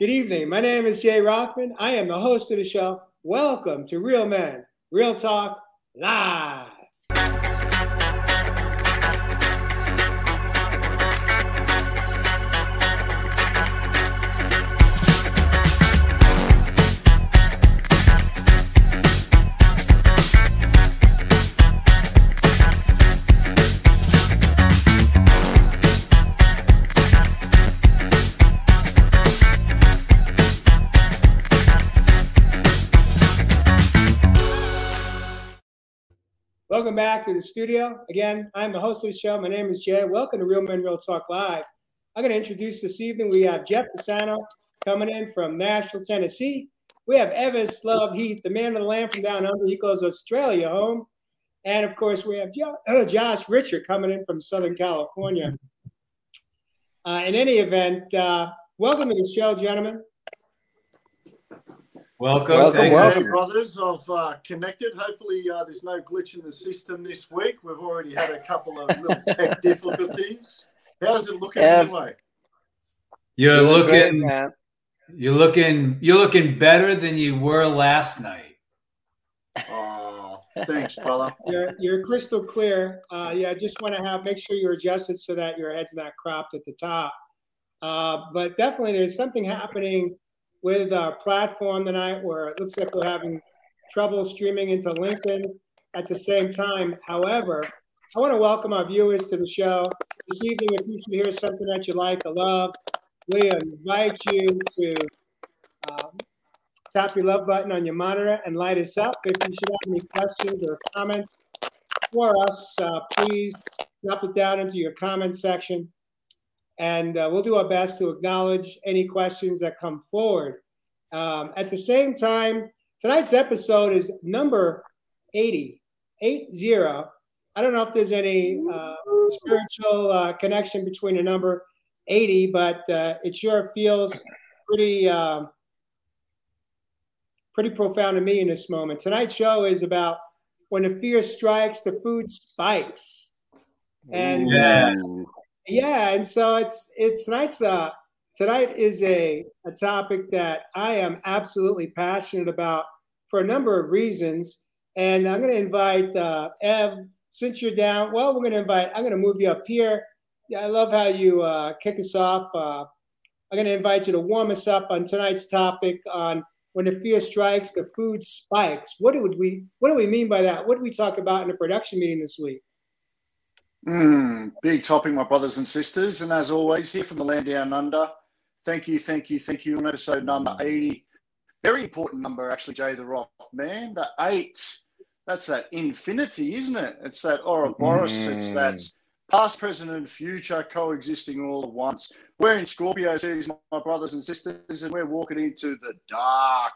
Good evening. My name is Jay Rothman. I am the host of the show. Welcome to Real Men, Real Talk Live. Welcome back to the studio. Again, I'm the host of the show. My name is Jay. Welcome to Real Men Real Talk Live. I'm going to introduce this evening. We have Jeff Pisano coming in from Nashville, Tennessee. We have Evis Love Heath, the man of the land from down under. He calls Australia home. And of course, we have uh, Josh Richard coming in from Southern California. Uh, in any event, uh, welcome to the show, gentlemen. Welcome, welcome, welcome. brothers. I've uh, connected. Hopefully, uh, there's no glitch in the system this week. We've already had a couple of little tech difficulties. How's it looking anyway? You're Doing looking. Great, you're looking. You're looking better than you were last night. Oh, thanks, brother. You're you're crystal clear. Uh, yeah, I just want to have make sure you're adjusted so that your head's not cropped at the top. Uh, but definitely, there's something happening with our platform tonight where it looks like we're having trouble streaming into LinkedIn at the same time. However, I want to welcome our viewers to the show. This evening, if you should hear something that you like or love, we invite you to um, tap your love button on your monitor and light us up. If you should have any questions or comments for us, uh, please drop it down into your comment section and uh, we'll do our best to acknowledge any questions that come forward. Um, at the same time, tonight's episode is number 80, 80. I don't know if there's any uh, spiritual uh, connection between the number 80, but uh, it sure feels pretty um, pretty profound to me in this moment. Tonight's show is about when the fear strikes, the food spikes. And uh, yeah yeah, and so it's it's nice. Uh, tonight is a a topic that I am absolutely passionate about for a number of reasons, and I'm going to invite uh, Ev. Since you're down, well, we're going to invite. I'm going to move you up here. Yeah, I love how you uh, kick us off. Uh, I'm going to invite you to warm us up on tonight's topic on when the fear strikes, the food spikes. What do we what do we mean by that? What do we talk about in the production meeting this week? Mm, big topic, my brothers and sisters. And as always, here from the land down under, thank you, thank you, thank you on episode number 80. Very important number, actually, Jay the Rock, man. The eight, that's that infinity, isn't it? It's that Ouroboros, mm. it's that past, present, and future coexisting all at once. We're in Scorpio season, my brothers and sisters, and we're walking into the dark.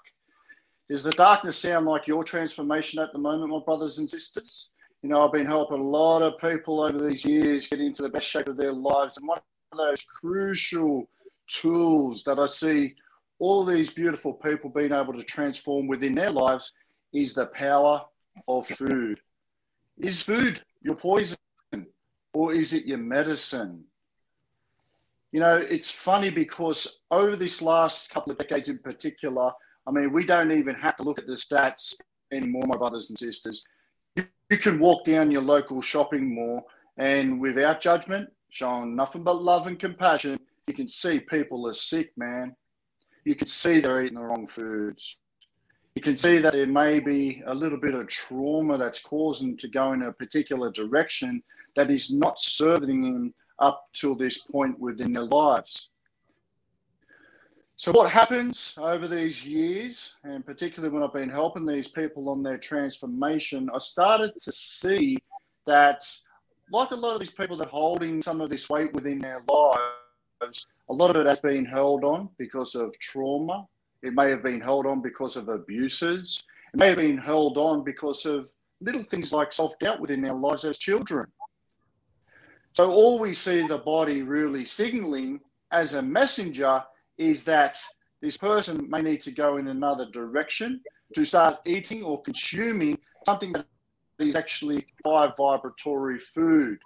Does the darkness sound like your transformation at the moment, my brothers and sisters? You know, I've been helping a lot of people over these years get into the best shape of their lives. And one of those crucial tools that I see all of these beautiful people being able to transform within their lives is the power of food. Is food your poison or is it your medicine? You know, it's funny because over this last couple of decades in particular, I mean, we don't even have to look at the stats anymore, my brothers and sisters you can walk down your local shopping mall and without judgment, showing nothing but love and compassion, you can see people are sick, man. You can see they're eating the wrong foods. You can see that there may be a little bit of trauma that's causing them to go in a particular direction that is not serving them up till this point within their lives. So, what happens over these years, and particularly when I've been helping these people on their transformation, I started to see that, like a lot of these people that are holding some of this weight within their lives, a lot of it has been held on because of trauma. It may have been held on because of abuses. It may have been held on because of little things like self doubt within their lives as children. So, all we see the body really signaling as a messenger is that this person may need to go in another direction to start eating or consuming something that is actually high vibratory food.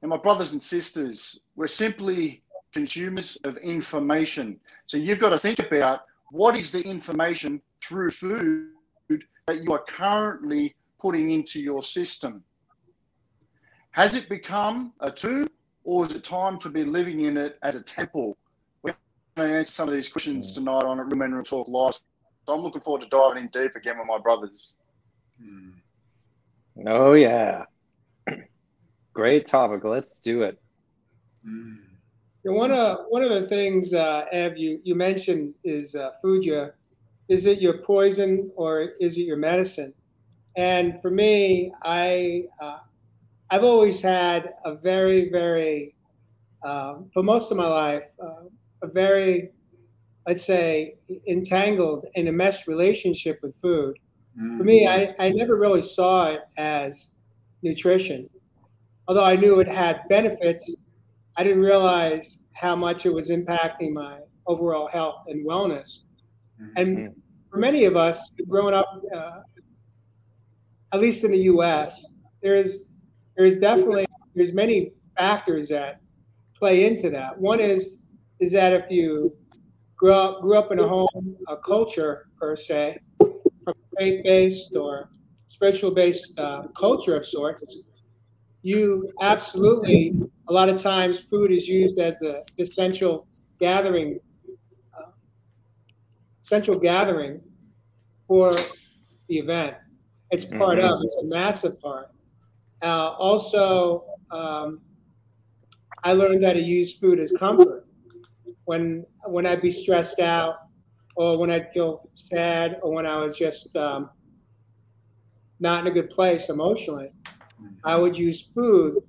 And my brothers and sisters, we're simply consumers of information. So you've got to think about what is the information through food that you are currently putting into your system. Has it become a tomb or is it time to be living in it as a temple? We're going to answer some of these questions tonight on Real Men Real Talk Live. So I'm looking forward to diving in deep again with my brothers. Oh, yeah. Great topic. Let's do it. Mm. One of one of the things, uh, Ev, you you mentioned is uh, food. Your, is it your poison or is it your medicine? And for me, I uh, I've always had a very very um, for most of my life uh, a very let's say entangled and enmeshed relationship with food. Mm-hmm. For me, I, I never really saw it as nutrition, although I knew it had benefits I didn't realize how much it was impacting my overall health and wellness. Mm-hmm. And for many of us growing up, uh, at least in the U.S., there's there's definitely there's many factors that play into that. One is is that if you grew up grew up in a home, a culture per se, from faith based or spiritual based uh, culture of sorts, you absolutely a lot of times food is used as the essential gathering uh, central gathering for the event. It's part mm-hmm. of it's a massive part. Uh, also um, i learned how to use food as comfort when when i'd be stressed out or when i'd feel sad or when i was just um, not in a good place emotionally I would use food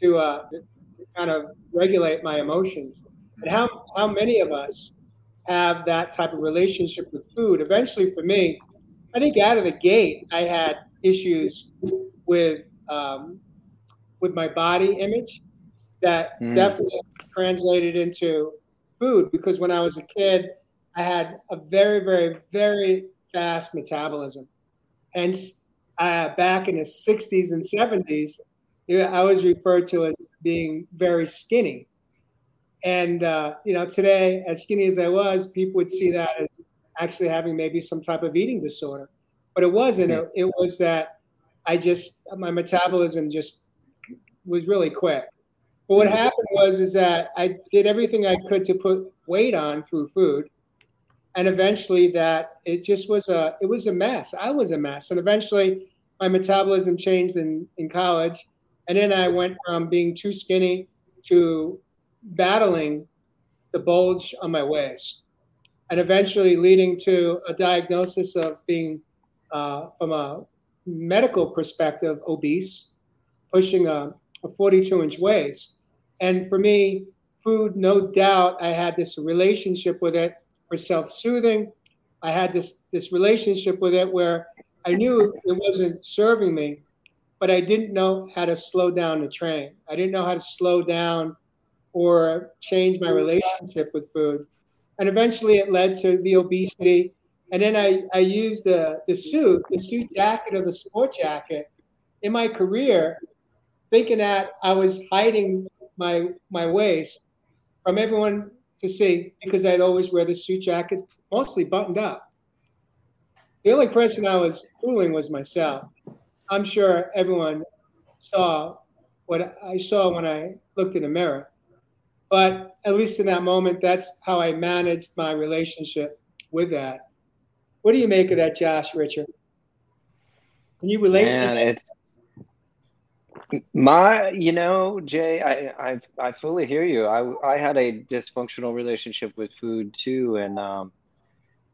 to, uh, kind of regulate my emotions. And how, how many of us have that type of relationship with food? Eventually, for me, I think out of the gate, I had issues with um, with my body image that mm. definitely translated into food because when I was a kid, I had a very, very, very fast metabolism. Hence, uh, back in the 60s and 70s, I was referred to as being very skinny. And, uh, you know, today, as skinny as I was, people would see that as actually having maybe some type of eating disorder. But it wasn't. It, it was that I just, my metabolism just was really quick. But what happened was is that I did everything I could to put weight on through food. And eventually that it just was a it was a mess. I was a mess. And eventually my metabolism changed in in college. And then i went from being too skinny to battling the bulge on my waist. And eventually leading to a diagnosis of being uh, from a medical perspective obese pushing a, a 42 inch waist and for me food no doubt i had this relationship with it for self-soothing. I had this this relationship with it where I knew it wasn't serving me, but I didn't know how to slow down the train. I didn't know how to slow down or change my relationship with food. And eventually it led to the obesity. And then I, I used the, the suit, the suit jacket or the sport jacket in my career, thinking that I was hiding my my waist from everyone to see because I'd always wear the suit jacket, mostly buttoned up. The only person I was fooling was myself. I'm sure everyone saw what I saw when I looked in the mirror. But at least in that moment, that's how I managed my relationship with that. What do you make of that, Josh Richard? Can you relate? Man, it's my, you know, Jay, I, I, I fully hear you. I, I had a dysfunctional relationship with food too, and um,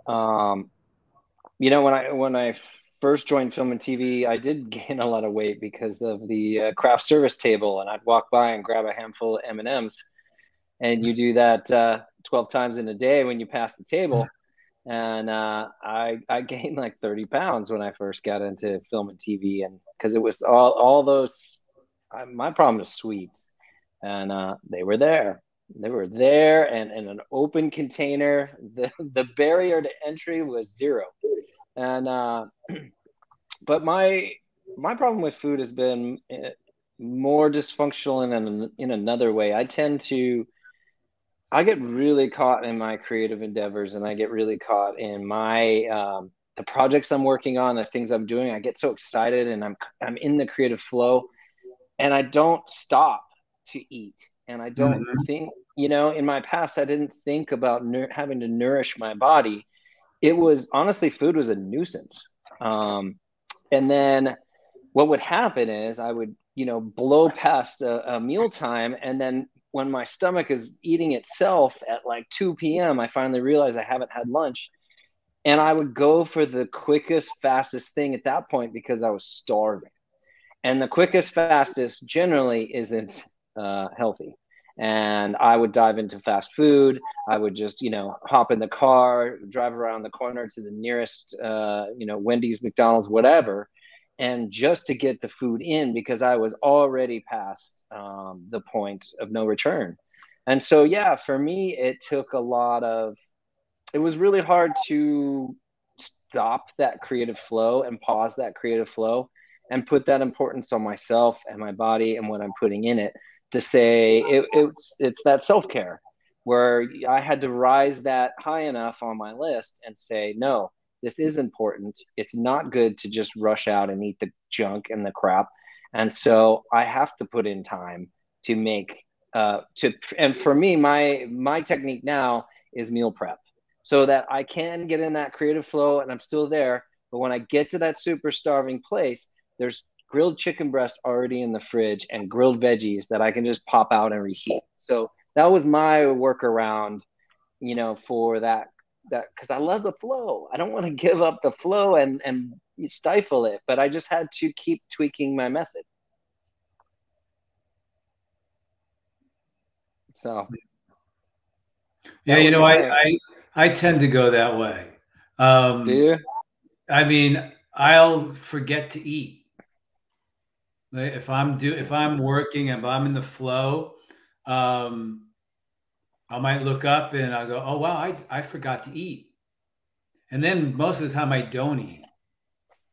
um, you know, when I when I first joined film and TV, I did gain a lot of weight because of the uh, craft service table, and I'd walk by and grab a handful of M and M's, and you do that uh, twelve times in a day when you pass the table. And uh, I I gained like thirty pounds when I first got into film and TV, and because it was all all those I, my problem is sweets, and uh, they were there. They were there, and in an open container. The the barrier to entry was zero, and uh, but my my problem with food has been eh, more dysfunctional in an, in another way. I tend to I get really caught in my creative endeavors, and I get really caught in my um, the projects I'm working on, the things I'm doing. I get so excited, and I'm I'm in the creative flow, and I don't stop to eat, and I don't mm-hmm. think you know. In my past, I didn't think about nur- having to nourish my body. It was honestly, food was a nuisance. Um, and then what would happen is I would you know blow past a, a meal time and then when my stomach is eating itself at like 2 p.m., I finally realize I haven't had lunch. And I would go for the quickest, fastest thing at that point because I was starving. And the quickest, fastest generally isn't uh, healthy. And I would dive into fast food. I would just, you know, hop in the car, drive around the corner to the nearest, uh, you know, Wendy's, McDonald's, whatever, and just to get the food in because I was already past um, the point of no return. And so, yeah, for me, it took a lot of, it was really hard to stop that creative flow and pause that creative flow and put that importance on myself and my body and what I'm putting in it to say it, it's, it's that self care where I had to rise that high enough on my list and say, no, this is important. It's not good to just rush out and eat the junk and the crap. And so I have to put in time to make uh to and for me my my technique now is meal prep so that I can get in that creative flow and I'm still there. But when I get to that super starving place, there's grilled chicken breasts already in the fridge and grilled veggies that I can just pop out and reheat. So that was my workaround, you know, for that that because I love the flow. I don't want to give up the flow and and stifle it, but I just had to keep tweaking my method. So yeah, you know, I, I I tend to go that way. Um, Do you? I mean, I'll forget to eat. If I'm do if I'm working, if I'm in the flow, um, I might look up and I go, oh, wow, I, I forgot to eat. And then most of the time I don't eat.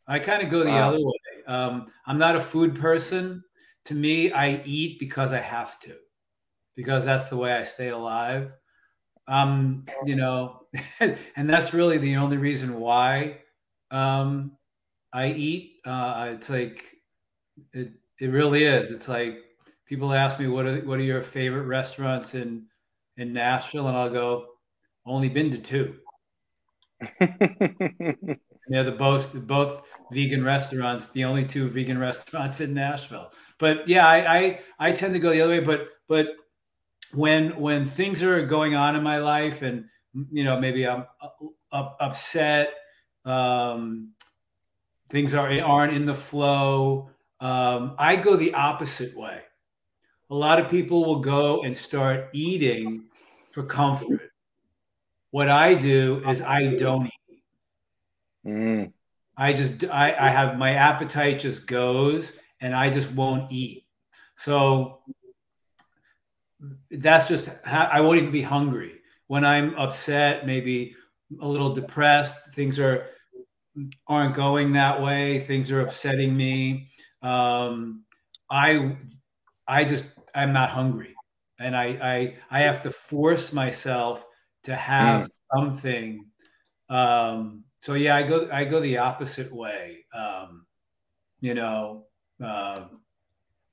I kind of go the wow. other way. Um, I'm not a food person. To me, I eat because I have to, because that's the way I stay alive. Um, you know, and that's really the only reason why um, I eat. Uh, it's like it, it really is. It's like people ask me what are what are your favorite restaurants in in Nashville, and I'll go, only been to two. They're the both both vegan restaurants, the only two vegan restaurants in Nashville. But yeah, I, I I tend to go the other way. But but when when things are going on in my life, and you know maybe I'm up, upset, um, things are aren't in the flow. Um, I go the opposite way a lot of people will go and start eating for comfort. What I do is I don't eat. Mm. I just I, I have my appetite just goes and I just won't eat. So that's just I won't even be hungry when I'm upset, maybe a little depressed. Things are aren't going that way. Things are upsetting me. Um, I I just I'm not hungry, and I I I have to force myself to have mm. something. Um, so yeah, I go I go the opposite way. Um, you know, uh,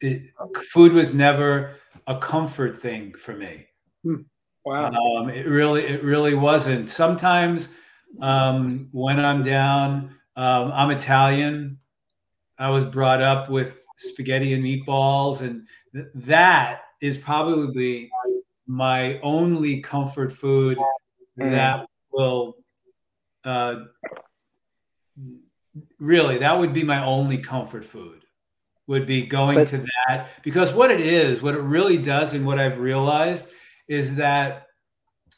it, food was never a comfort thing for me. Hmm. Wow. Um, it really it really wasn't. Sometimes um, when I'm down, um, I'm Italian. I was brought up with spaghetti and meatballs, and th- that is probably my only comfort food mm. that will uh, really that would be my only comfort food would be going but, to that because what it is what it really does and what i've realized is that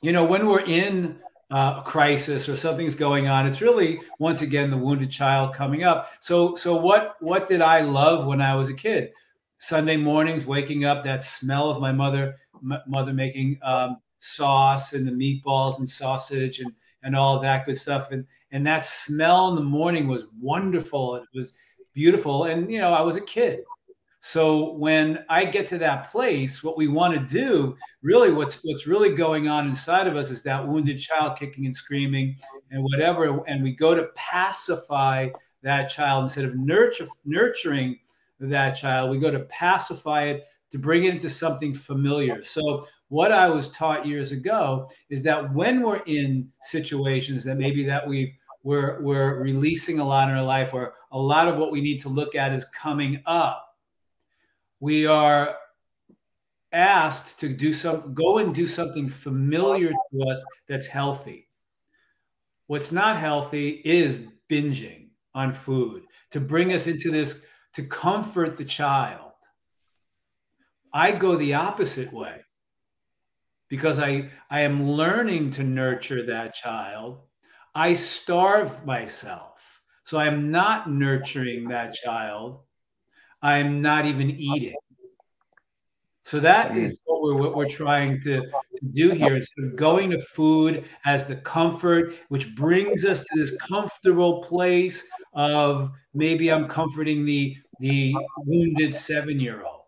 you know when we're in uh, a crisis or something's going on. It's really once again the wounded child coming up. So so what what did i love when i was a kid? Sunday mornings waking up that smell of my mother m- mother making um, sauce and the meatballs and sausage and and all that good stuff. And and that smell in the morning was wonderful. It was beautiful. And you know i was a kid So when I get to that place, what we want to do, really, what's what's really going on inside of us is that wounded child kicking and screaming and whatever, and we go to pacify that child instead of nurture nurturing that child. We go to pacify it to bring it into something familiar. So what I was taught years ago is that when we're in situations that maybe that we've we're we're releasing a lot in our life, or a lot of what we need to look at is coming up we are asked to do some go and do something familiar to us that's healthy. What's not healthy is binging on food to bring us into this to comfort the child. I go the opposite way because i i am learning to nurture that child. I starve myself so i'm not nurturing that child I'm not even eating. So that is what we're, what we're trying to, to do here. Instead of going to food as the comfort, which brings us to this comfortable place of maybe I'm comforting the the wounded seven year old.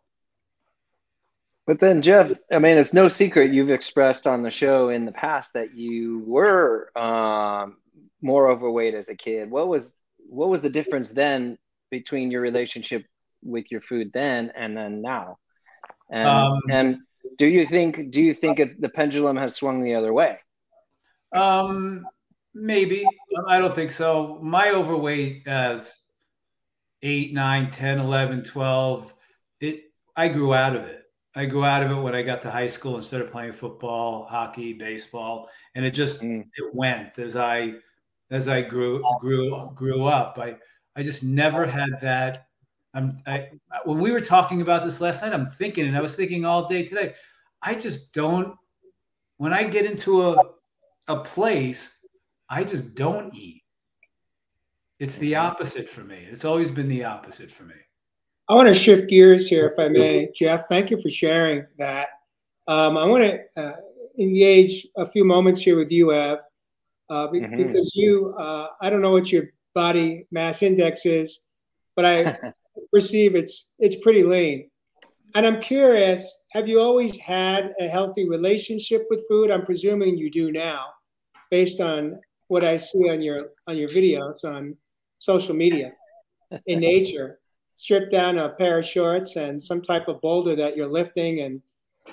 But then, Jeff, I mean, it's no secret you've expressed on the show in the past that you were um, more overweight as a kid. What was what was the difference then between your relationship with your food then and then now? And, um, and do you think do you think it, the pendulum has swung the other way? Um, maybe. I don't think so. My overweight as 8, 9, 10, 11, 12, it I grew out of it. I grew out of it when I got to high school and started playing football, hockey, baseball, and it just mm. it went as I as I grew grew grew up. I I just never had that I'm I, when we were talking about this last night, I'm thinking, and I was thinking all day today. I just don't. When I get into a a place, I just don't eat. It's the opposite for me. It's always been the opposite for me. I want to shift gears here, if I may, Jeff. Thank you for sharing that. Um, I want to uh, engage a few moments here with you, Ev, uh, be- mm-hmm. because you, uh, I don't know what your body mass index is, but I perceive it's it's pretty lean. And I'm curious, have you always had a healthy relationship with food? I'm presuming you do now, based on what I see on your on your videos on social media. In nature, strip down a pair of shorts and some type of boulder that you're lifting and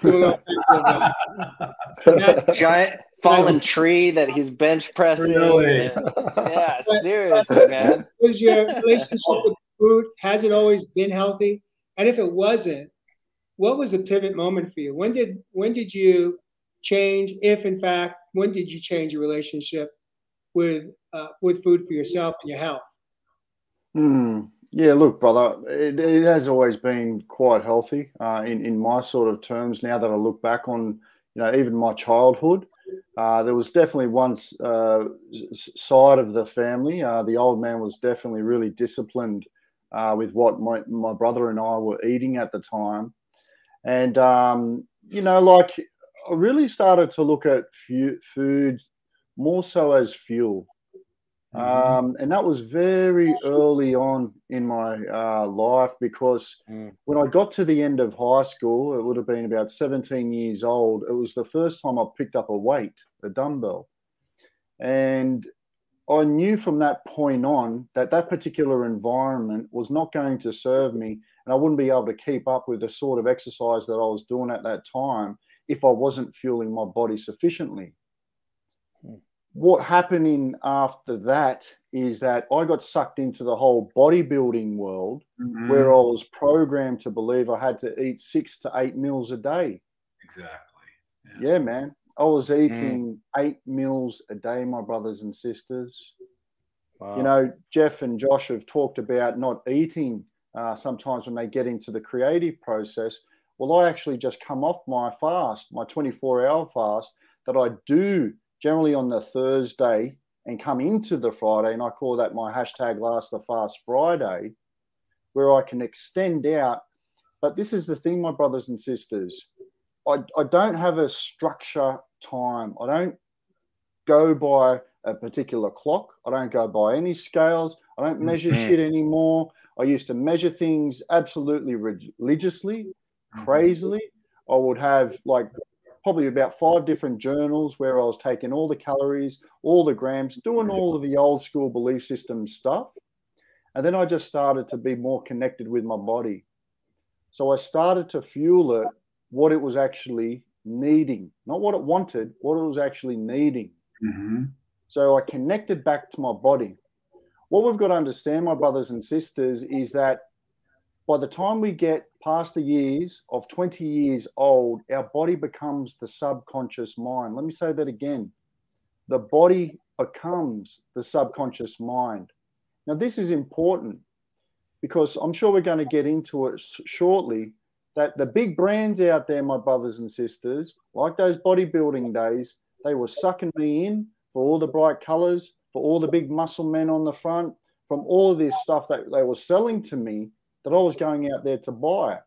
doing all kinds of uh, giant fallen tree that he's bench pressing. Really? And, yeah, but, seriously, but, man. Is your relationship with food? Has it always been healthy? And if it wasn't, what was the pivot moment for you? When did when did you change? If in fact, when did you change your relationship with uh, with food for yourself and your health? Hmm. Yeah, look, brother, it, it, has always been quite healthy uh, in in my sort of terms. Now that I look back on, you know, even my childhood, uh, there was definitely one uh, side of the family. Uh, the old man was definitely really disciplined uh, with what my, my brother and I were eating at the time. And, um, you know, like I really started to look at food more so as fuel. Mm-hmm. Um, and that was very early on in my uh, life because mm. when I got to the end of high school, it would have been about 17 years old. It was the first time I picked up a weight, a dumbbell. And I knew from that point on that that particular environment was not going to serve me, and I wouldn't be able to keep up with the sort of exercise that I was doing at that time if I wasn't fueling my body sufficiently. Hmm. What happened in after that is that I got sucked into the whole bodybuilding world mm-hmm. where I was programmed to believe I had to eat six to eight meals a day. Exactly. Yeah, yeah man. I was mm. eating mm. eight meals a day, my brothers and sisters. Wow. You know, Jeff and Josh have talked about not eating uh, sometimes when they get into the creative process. Well, I actually just come off my fast, my 24 hour fast that I do generally on the Thursday and come into the Friday. And I call that my hashtag last the fast Friday, where I can extend out. But this is the thing, my brothers and sisters I, I don't have a structure time. I don't go by a particular clock. I don't go by any scales. I don't measure mm-hmm. shit anymore. I used to measure things absolutely religiously, mm-hmm. crazily. I would have like probably about five different journals where I was taking all the calories, all the grams, doing all of the old school belief system stuff. And then I just started to be more connected with my body. So I started to fuel it what it was actually needing, not what it wanted, what it was actually needing. Mm-hmm. So I connected back to my body. What we've got to understand, my brothers and sisters, is that by the time we get past the years of 20 years old, our body becomes the subconscious mind. Let me say that again. The body becomes the subconscious mind. Now, this is important because I'm sure we're going to get into it shortly. That the big brands out there, my brothers and sisters, like those bodybuilding days, they were sucking me in for all the bright colors, for all the big muscle men on the front, from all of this stuff that they were selling to me that I was going out there to buy.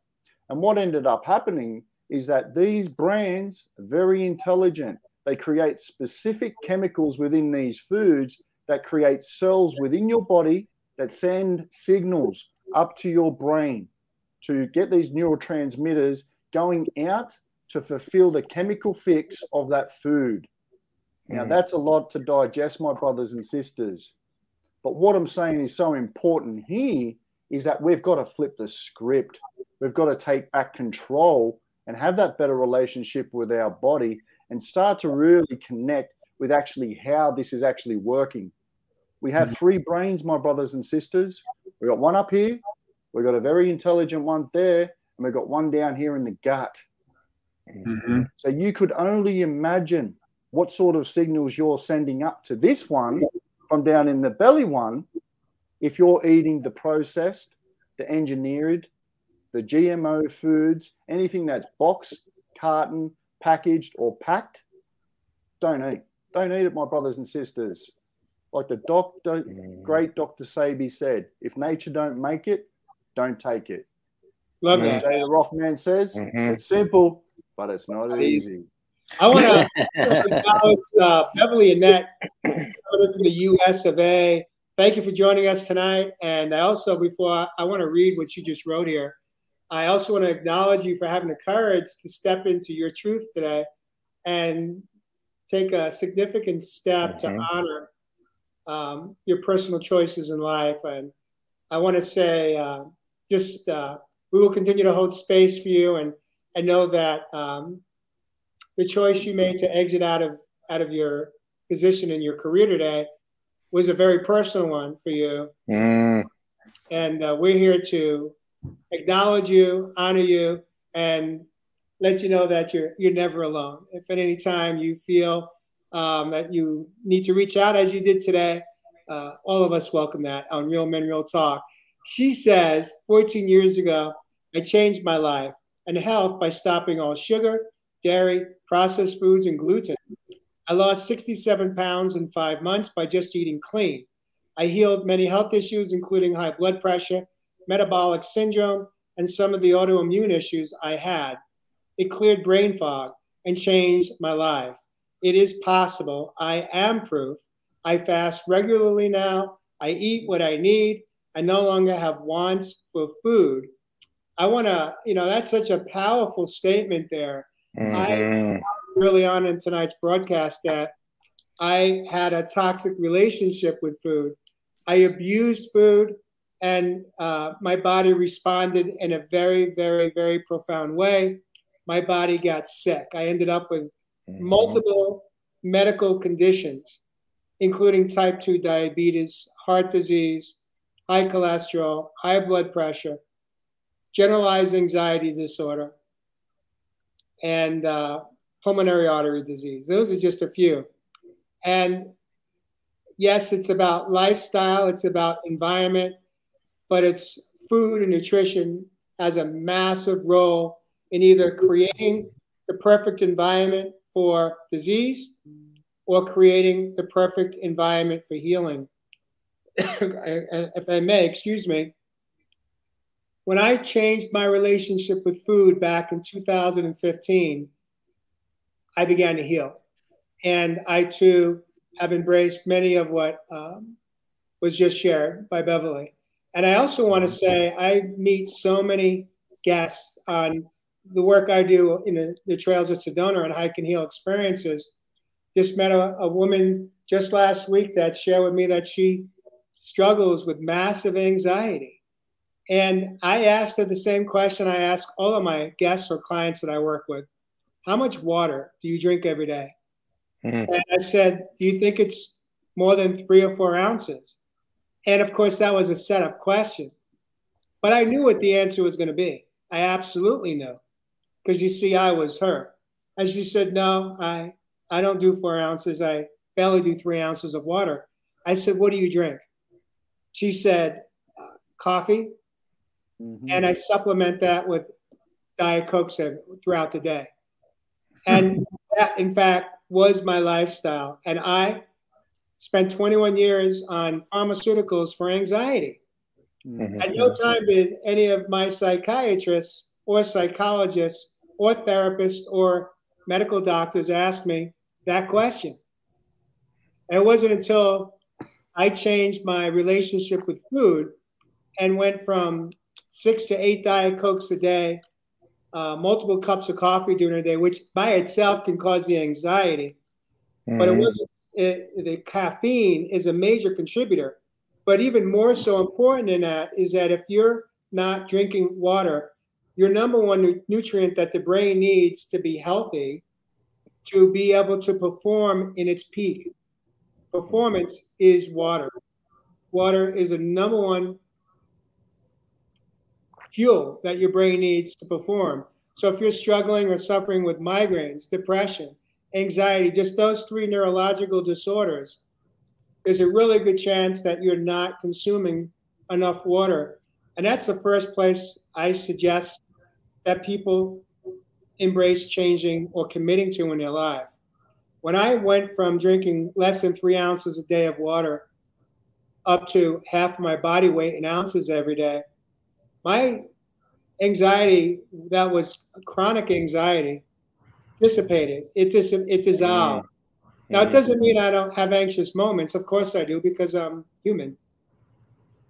And what ended up happening is that these brands are very intelligent. They create specific chemicals within these foods that create cells within your body that send signals up to your brain to get these neurotransmitters going out to fulfill the chemical fix of that food. Now, mm. that's a lot to digest, my brothers and sisters. But what I'm saying is so important here is that we've got to flip the script. We've got to take back control and have that better relationship with our body and start to really connect with actually how this is actually working. We have mm-hmm. three brains, my brothers and sisters. We've got one up here, we've got a very intelligent one there, and we've got one down here in the gut. Mm-hmm. So you could only imagine what sort of signals you're sending up to this one from down in the belly one if you're eating the processed, the engineered, the GMO foods, anything that's boxed, carton, packaged, or packed, don't eat. Don't eat it, my brothers and sisters. Like the doctor, mm. great Dr. Sebi said, if nature don't make it, don't take it. Love that. Jay the Rothman says, mm-hmm. it's simple, but it's not easy. I want to acknowledge uh, Beverly Annette from the U.S. of A. Thank you for joining us tonight. And I also, before I, I want to read what you just wrote here, I also want to acknowledge you for having the courage to step into your truth today and take a significant step mm-hmm. to honor um, your personal choices in life. And I want to say, uh, just uh, we will continue to hold space for you and and know that um, the choice you made to exit out of out of your position in your career today was a very personal one for you. Mm. And uh, we're here to acknowledge you, honor you, and let you know that you're you're never alone. If at any time you feel um, that you need to reach out, as you did today, uh, all of us welcome that on Real Men Real Talk. She says, 14 years ago, I changed my life and health by stopping all sugar, dairy, processed foods, and gluten. I lost 67 pounds in five months by just eating clean. I healed many health issues, including high blood pressure, metabolic syndrome, and some of the autoimmune issues I had. It cleared brain fog and changed my life. It is possible. I am proof. I fast regularly now. I eat what I need. I no longer have wants for food. I want to, you know, that's such a powerful statement there. Mm-hmm. I early on in tonight's broadcast that I had a toxic relationship with food. I abused food, and uh, my body responded in a very, very, very profound way. My body got sick. I ended up with mm-hmm. multiple medical conditions, including type 2 diabetes, heart disease, high cholesterol, high blood pressure, generalized anxiety disorder, and uh, pulmonary artery disease. Those are just a few. And yes, it's about lifestyle, it's about environment, but it's food and nutrition has a massive role in either creating the perfect environment for disease or creating the perfect environment for healing. if I may, excuse me. When I changed my relationship with food back in 2015, I began to heal. And I too have embraced many of what um, was just shared by Beverly. And I also want to say I meet so many guests on the work I do in the, the Trails of Sedona and Hike and Heal experiences. Just met a, a woman just last week that shared with me that she struggles with massive anxiety. And I asked her the same question I ask all of my guests or clients that I work with How much water do you drink every day? Mm-hmm. And I said, Do you think it's more than three or four ounces? And of course, that was a setup question. But I knew what the answer was going to be. I absolutely knew. Because you see, I was her. And she said, No, I, I don't do four ounces. I barely do three ounces of water. I said, What do you drink? She said, uh, Coffee. Mm-hmm. And I supplement that with Diet Coke throughout the day. And that, in fact, was my lifestyle. And I spent 21 years on pharmaceuticals for anxiety. Mm-hmm. At no time did any of my psychiatrists or psychologists or therapists or medical doctors ask me that question. And it wasn't until I changed my relationship with food and went from six to eight Diet Cokes a day, uh, multiple cups of coffee during the day, which by itself can cause the anxiety. Mm-hmm. But it mm-hmm. wasn't it, the caffeine is a major contributor. But even more so important than that is that if you're not drinking water, your number one nutrient that the brain needs to be healthy, to be able to perform in its peak performance, is water. Water is a number one fuel that your brain needs to perform. So if you're struggling or suffering with migraines, depression, anxiety, just those three neurological disorders, there's a really good chance that you're not consuming enough water. And that's the first place I suggest that people embrace changing or committing to in their life. When I went from drinking less than three ounces a day of water up to half my body weight in ounces every day, my anxiety that was chronic anxiety dissipated. It dis- it dissolved. Now it doesn't mean I don't have anxious moments. Of course I do because I'm human.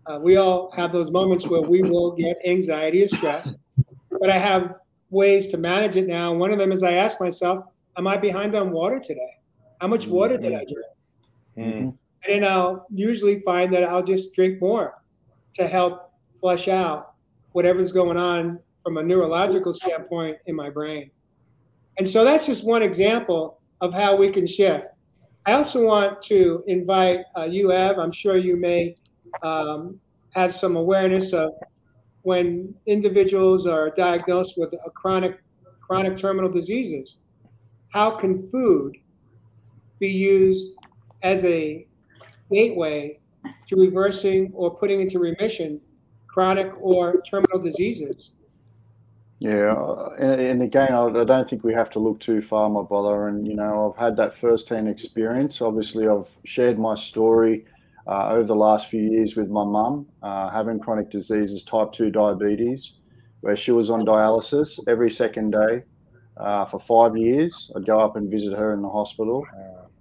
Uh, we all have those moments where we will get anxiety or stress, but I have ways to manage it now. One of them is I ask myself, "Am I behind on water today? How much water did I drink?" Mm-hmm. And then I'll usually find that I'll just drink more to help flush out whatever's going on from a neurological standpoint in my brain. And so that's just one example of how we can shift. I also want to invite uh, you, Ev. I'm sure you may um, have some awareness of when individuals are diagnosed with a chronic, chronic terminal diseases. How can food be used as a gateway to reversing or putting into remission chronic or terminal diseases? Yeah, and, and again, I, I, don't think we have to look too far, my brother. And you know, I've had that first-hand experience. Obviously, I've shared my story uh, over the last few years with my mum, uh, having chronic diseases, type two diabetes, where she was on dialysis every second day uh, for five years. I'd go up and visit her in the hospital,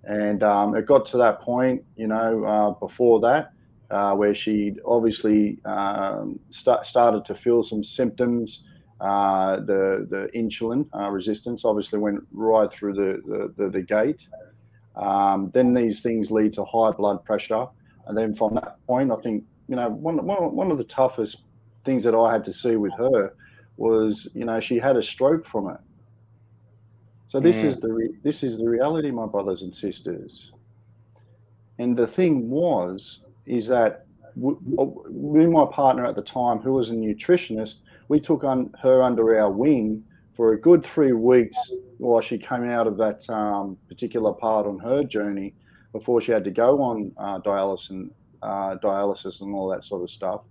and um, it got to that point, you know, uh, before that. Uh, where she obviously um, st- started to feel some symptoms uh, the the insulin uh, resistance obviously went right through the the, the, the gate. Um, then these things lead to high blood pressure, and then from that point, I think you know one, one, one of the toughest things that I had to see with her was you know she had a stroke from it. So this mm. is the re- this is the reality, my brothers and sisters. And the thing was is that with my partner at the time, who was a nutritionist, we took on her under our wing for a good three weeks while she came out of that um, particular part on her journey before she had to go on uh, dialysis and uh, dialysis and all that sort of stuff.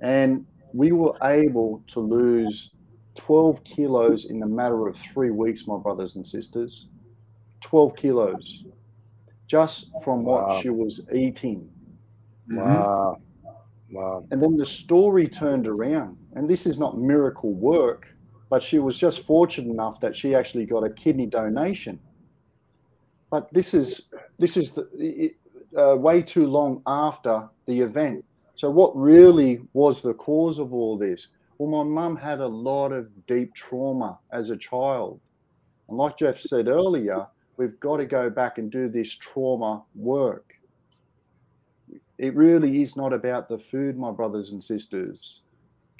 And we were able to lose 12 kilos in a matter of three weeks, my brothers and sisters. 12 kilos just from what wow. she was eating. Wow. Wow. And then the story turned around. And this is not miracle work, but she was just fortunate enough that she actually got a kidney donation. But this is this is the, uh, way too long after the event. So, what really was the cause of all this? Well, my mum had a lot of deep trauma as a child. And like Jeff said earlier, we've got to go back and do this trauma work. It really is not about the food, my brothers and sisters.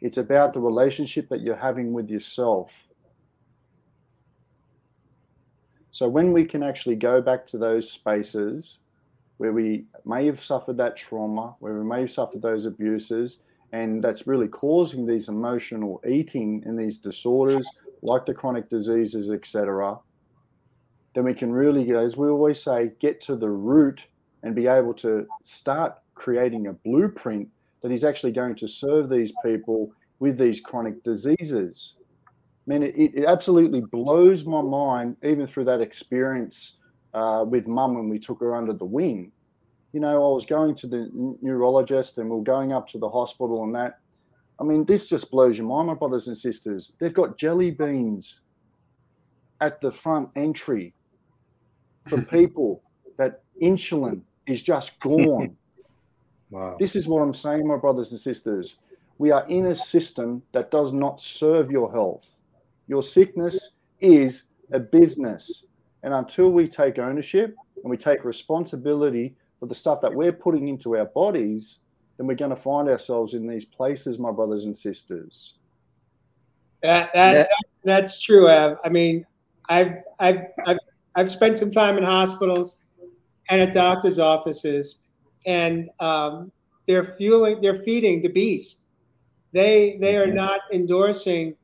It's about the relationship that you're having with yourself. So, when we can actually go back to those spaces where we may have suffered that trauma, where we may have suffered those abuses, and that's really causing these emotional eating and these disorders like the chronic diseases, etc., then we can really, as we always say, get to the root and be able to start creating a blueprint that is actually going to serve these people with these chronic diseases. I mean, it, it absolutely blows my mind, even through that experience uh, with mum when we took her under the wing. You know, I was going to the neurologist and we are going up to the hospital and that. I mean, this just blows your mind, my brothers and sisters. They've got jelly beans at the front entry for people that insulin is just gone. wow. This is what I'm saying, my brothers and sisters. We are in a system that does not serve your health. Your sickness is a business. And until we take ownership and we take responsibility for the stuff that we're putting into our bodies, then we're going to find ourselves in these places, my brothers and sisters. That, that, yeah. that that's true, Ev. I mean, I've, I've, I've, I've spent some time in hospitals and at doctors' offices, and um, they're fueling, they're feeding the beast. They, they are not endorsing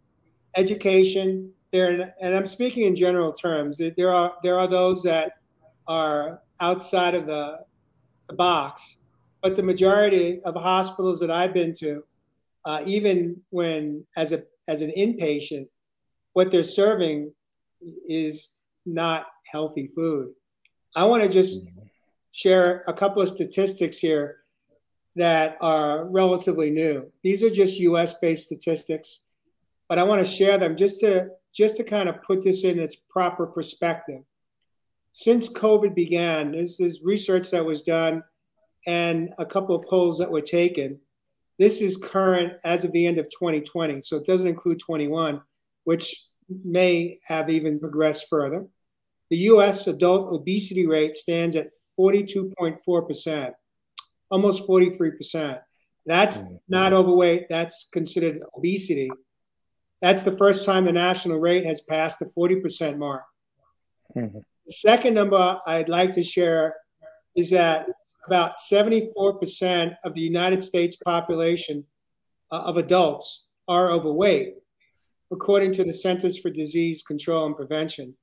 education. There, and I'm speaking in general terms. There are there are those that are outside of the, the box, but the majority of hospitals that I've been to, uh, even when as a as an inpatient, what they're serving is not healthy food. I want to just share a couple of statistics here that are relatively new. These are just US based statistics but I want to share them just to just to kind of put this in its proper perspective. Since COVID began, this is research that was done and a couple of polls that were taken. This is current as of the end of 2020, so it doesn't include 21, which may have even progressed further. The US adult obesity rate stands at 42.4%, almost 43%. That's mm-hmm. not overweight, that's considered obesity. That's the first time the national rate has passed the 40% mark. Mm-hmm. The second number I'd like to share is that about 74% of the United States population uh, of adults are overweight, according to the Centers for Disease Control and Prevention.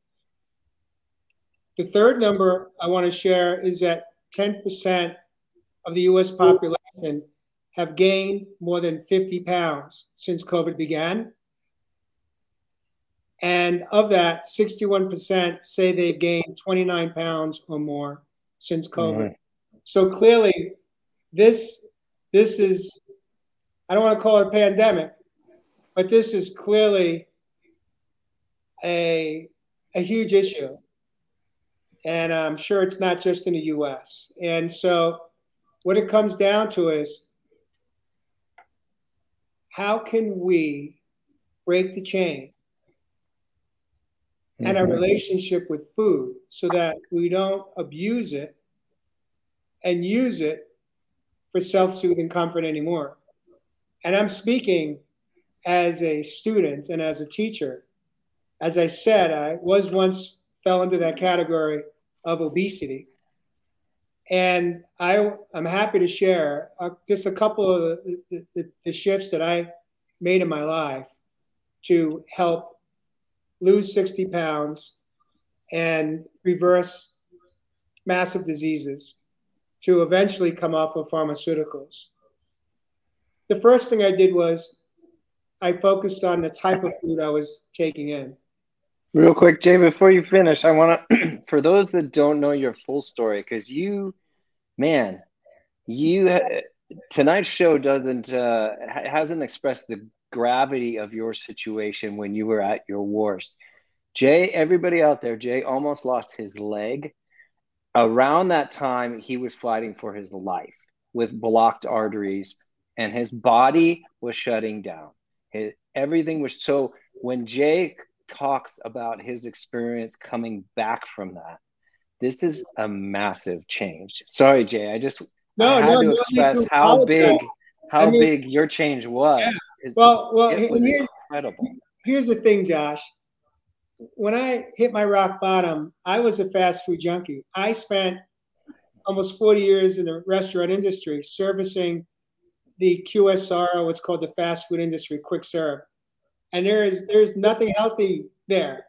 The third number I want to share is that 10% of the US population have gained more than 50 pounds since COVID began. And of that, 61% say they've gained 29 pounds or more since COVID. So clearly, this this is I don't want to call it a pandemic, but this is clearly a a huge issue. And I'm sure it's not just in the US. And so what it comes down to is how can we break the chain mm-hmm. and a relationship with food so that we don't abuse it and use it for self soothing comfort anymore. And I'm speaking as a student and as a teacher. As I said, I was once fell into that category of obesity. And I, I'm happy to share uh, just a couple of the, the, the shifts that I made in my life to help lose 60 pounds, and reverse massive diseases to eventually come off of pharmaceuticals. The first thing I did was I focused on the type of food I was taking in. Real quick, Jay, before you finish, I want to, for those that don't know your full story, because you, man, you, tonight's show doesn't, uh, hasn't expressed the gravity of your situation when you were at your worst. Jay, everybody out there, Jay almost lost his leg. Around that time, he was fighting for his life with blocked arteries. and his body was shutting down. His, everything was so. When Jay talks about his experience coming back from that, this is a massive change. Sorry, Jay. I just no, I had no, to no, how big how I mean, big your change was. Yeah. Well, well, was here's, incredible. Here's the thing, Josh. When I hit my rock bottom, I was a fast food junkie. I spent almost 40 years in the restaurant industry servicing the QSR, what's called the fast food industry, quick serve. And there is there's nothing healthy there.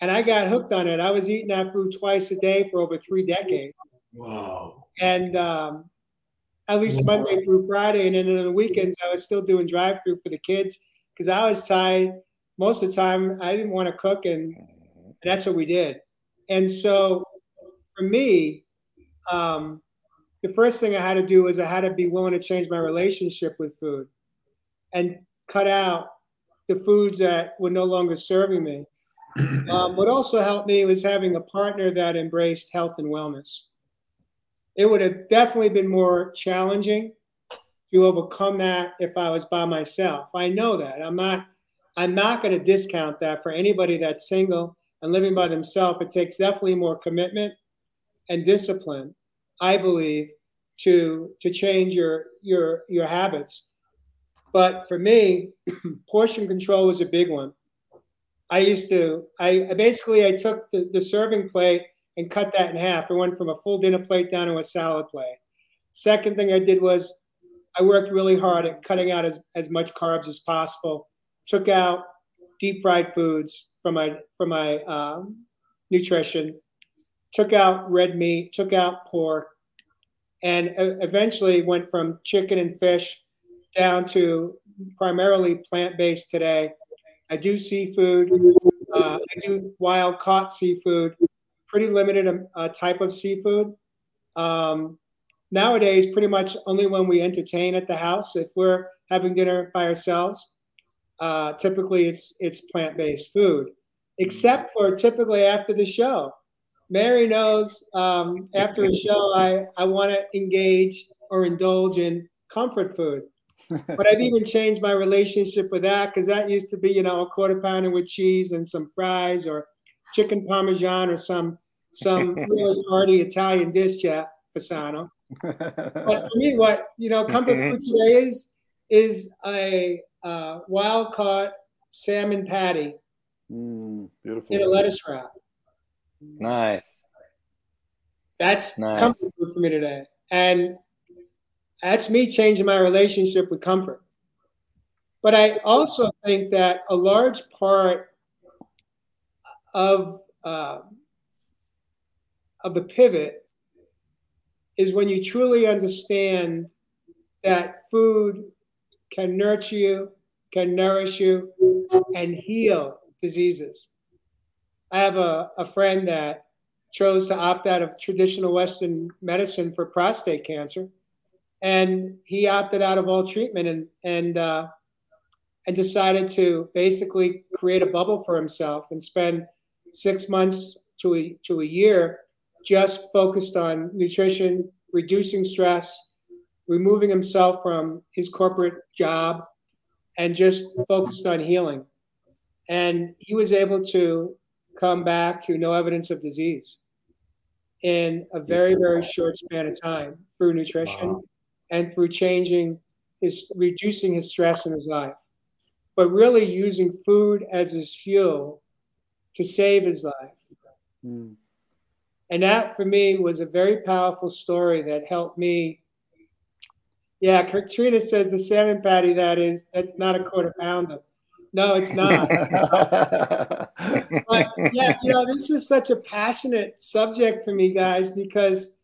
And I got hooked on it. I was eating that food twice a day for over three decades. Wow. And um, at least Monday through Friday, and then on the weekends I was still doing drive through for the kids because I was tired. Most of the time I didn't want to cook, and that's what we did. And so for me, um, the first thing I had to do was I had to be willing to change my relationship with food and cut out the foods that were no longer serving me. Um, what also helped me was having a partner that embraced health and wellness it would have definitely been more challenging to overcome that if I was by myself. I know that. I'm not I'm not going to discount that for anybody that's single and living by themselves. It takes definitely more commitment and discipline, I believe, to to change your your your habits. But for me, portion control was a big one. I used to I basically I took the, the serving plate and cut that in half. I went from a full dinner plate down to a salad plate. Second thing I did was I worked really hard at cutting out as, as much carbs as possible. Took out deep fried foods from my from my um, nutrition. Took out red meat. Took out pork, and eventually went from chicken and fish down to primarily plant based today. I do seafood. Uh, I do wild caught seafood pretty limited um, uh, type of seafood. Um, nowadays, pretty much only when we entertain at the house. If we're having dinner by ourselves, uh, typically it's it's plant based food, except for typically after the show. Mary knows um, after a show I, I want to engage or indulge in comfort food. but I've even changed my relationship with that because that used to be, you know, a quarter pounder with cheese and some fries or chicken parmesan or some some really hearty Italian dish, Jeff Fasano. but for me, what you know, comfort mm-hmm. food today is is a uh, wild caught salmon patty mm, beautiful. in a lettuce wrap. Nice. That's nice. comfort food for me today, and that's me changing my relationship with comfort. But I also think that a large part of uh, of the pivot is when you truly understand that food can nurture you, can nourish you, and heal diseases. I have a, a friend that chose to opt out of traditional Western medicine for prostate cancer, and he opted out of all treatment and and uh, and decided to basically create a bubble for himself and spend six months to a, to a year just focused on nutrition, reducing stress, removing himself from his corporate job, and just focused on healing. And he was able to come back to no evidence of disease in a very, very short span of time through nutrition wow. and through changing his, reducing his stress in his life, but really using food as his fuel to save his life. Mm. And that for me was a very powerful story that helped me. Yeah, Katrina says the salmon patty that is that's not a quarter pounder. No, it's not. but yeah, you know, this is such a passionate subject for me, guys, because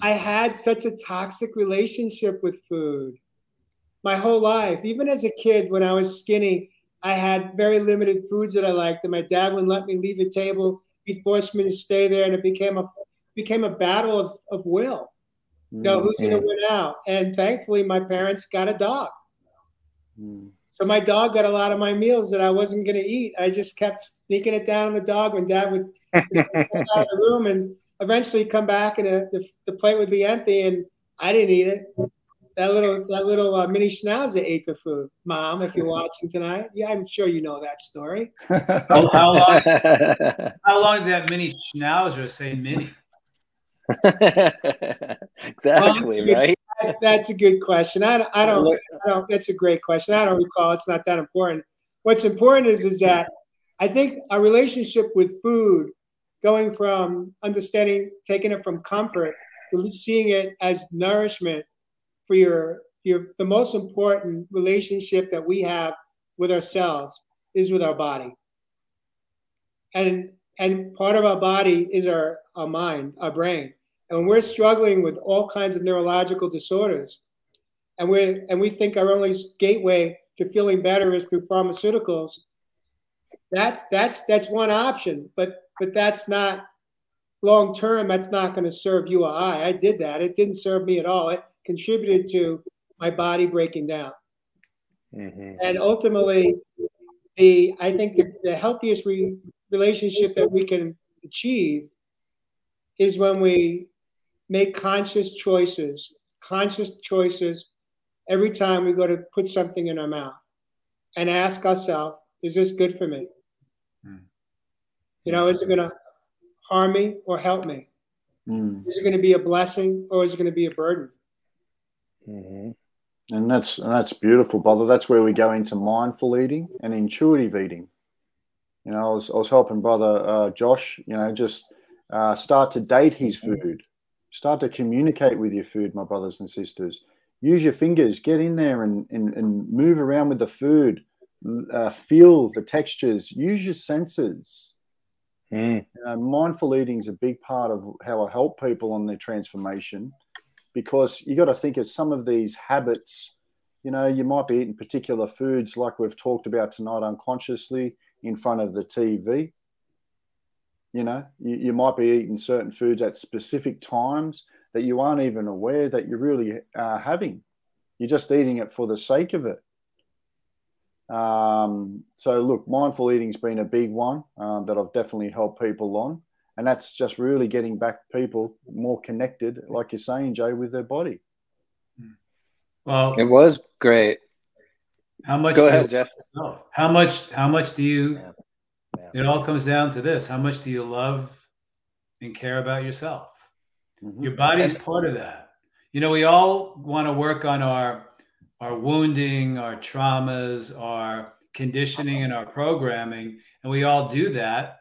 I had such a toxic relationship with food my whole life. Even as a kid, when I was skinny, I had very limited foods that I liked, and my dad wouldn't let me leave the table he forced me to stay there, and it became a became a battle of, of will. You know, mm-hmm. who's going to win out? And thankfully, my parents got a dog. Mm. So my dog got a lot of my meals that I wasn't going to eat. I just kept sneaking it down the dog when Dad would out of the room, and eventually come back, and a, the, the plate would be empty, and I didn't eat it. That little that little uh, mini schnauzer ate the food. Mom, if you're watching tonight, yeah, I'm sure you know that story. how, how long? How long did that mini schnauzer say mini? exactly good- right. That's, that's a good question. I, don't- I don't I don't. That's a great question. I don't recall. It's not that important. What's important is is that I think our relationship with food, going from understanding, taking it from comfort, to seeing it as nourishment for your your the most important relationship that we have with ourselves is with our body. And and part of our body is our, our mind, our brain. And when we're struggling with all kinds of neurological disorders, and we and we think our only gateway to feeling better is through pharmaceuticals, that's that's that's one option. But but that's not long term. That's not going to serve you or I. I did that. It didn't serve me at all. It contributed to my body breaking down. Mhm. And ultimately, the I think the, the healthiest re, relationship that we can achieve is when we make conscious choices, conscious choices every time we go to put something in our mouth and ask ourselves, is this good for me? Hmm. You know, is it going to harm me or help me? Mm. Is it going to be a blessing or is it going to be a burden? Mhm. And that's and that's beautiful, brother. That's where we go into mindful eating and intuitive eating. You know, I was, I was helping brother uh, Josh. You know, just uh, start to date his food. Start to communicate with your food, my brothers and sisters. Use your fingers. Get in there and and, and move around with the food. Uh, feel the textures. Use your senses. Mm. You know, mindful eating is a big part of how I help people on their transformation because you got to think of some of these habits. You know, you might be eating particular foods like we've talked about tonight unconsciously in front of the TV. You know, you, you might be eating certain foods at specific times that you aren't even aware that you're really uh, having. You're just eating it for the sake of it. Um, so, look, mindful eating's been a big one um, that I've definitely helped people on, and that's just really getting back people more connected, like you're saying, Jay, with their body. Well, It was great. how much? Go ahead, Jeff. yourself? How much? How much do you? Yeah. Yeah. It all comes down to this: how much do you love and care about yourself? Mhm. Your body's part of that. You know, we all want to work on our our wounding, our traumas, our conditioning, and our programming, and we all do that.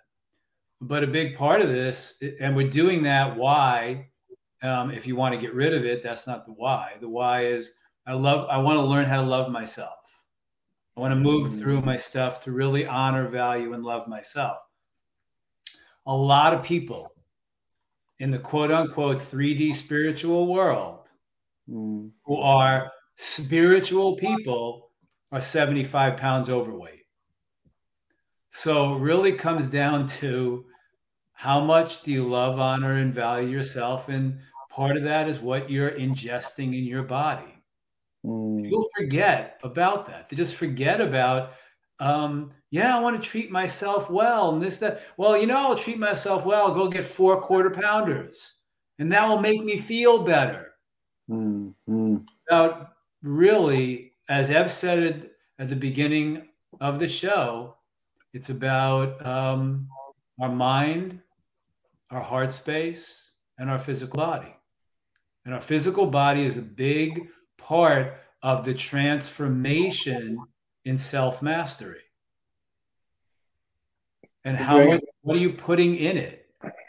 But a big part of this, and we're doing that. Why? Um, if you want to get rid of it, that's not the why. The why is I love. I want to learn how to love myself. I want to move through my stuff to really honor, value, and love myself. A lot of people in the quote unquote 3D spiritual world Mm. who are spiritual people are 75 pounds overweight. So it really comes down to how much do you love, honor, and value yourself? And part of that is what you're ingesting in your body. Mm. People forget about that. They just forget about, um, yeah, I want to treat myself well and this, that. Well, you know, I'll treat myself well. I'll go get four quarter pounders and that will make me feel better Mm. Mm. about really, as Ev said it at the beginning of the show, it's about um, our mind, our heart space, and our physical body. And our physical body is a big part of the transformation in self mastery. And how much, what are you putting in it?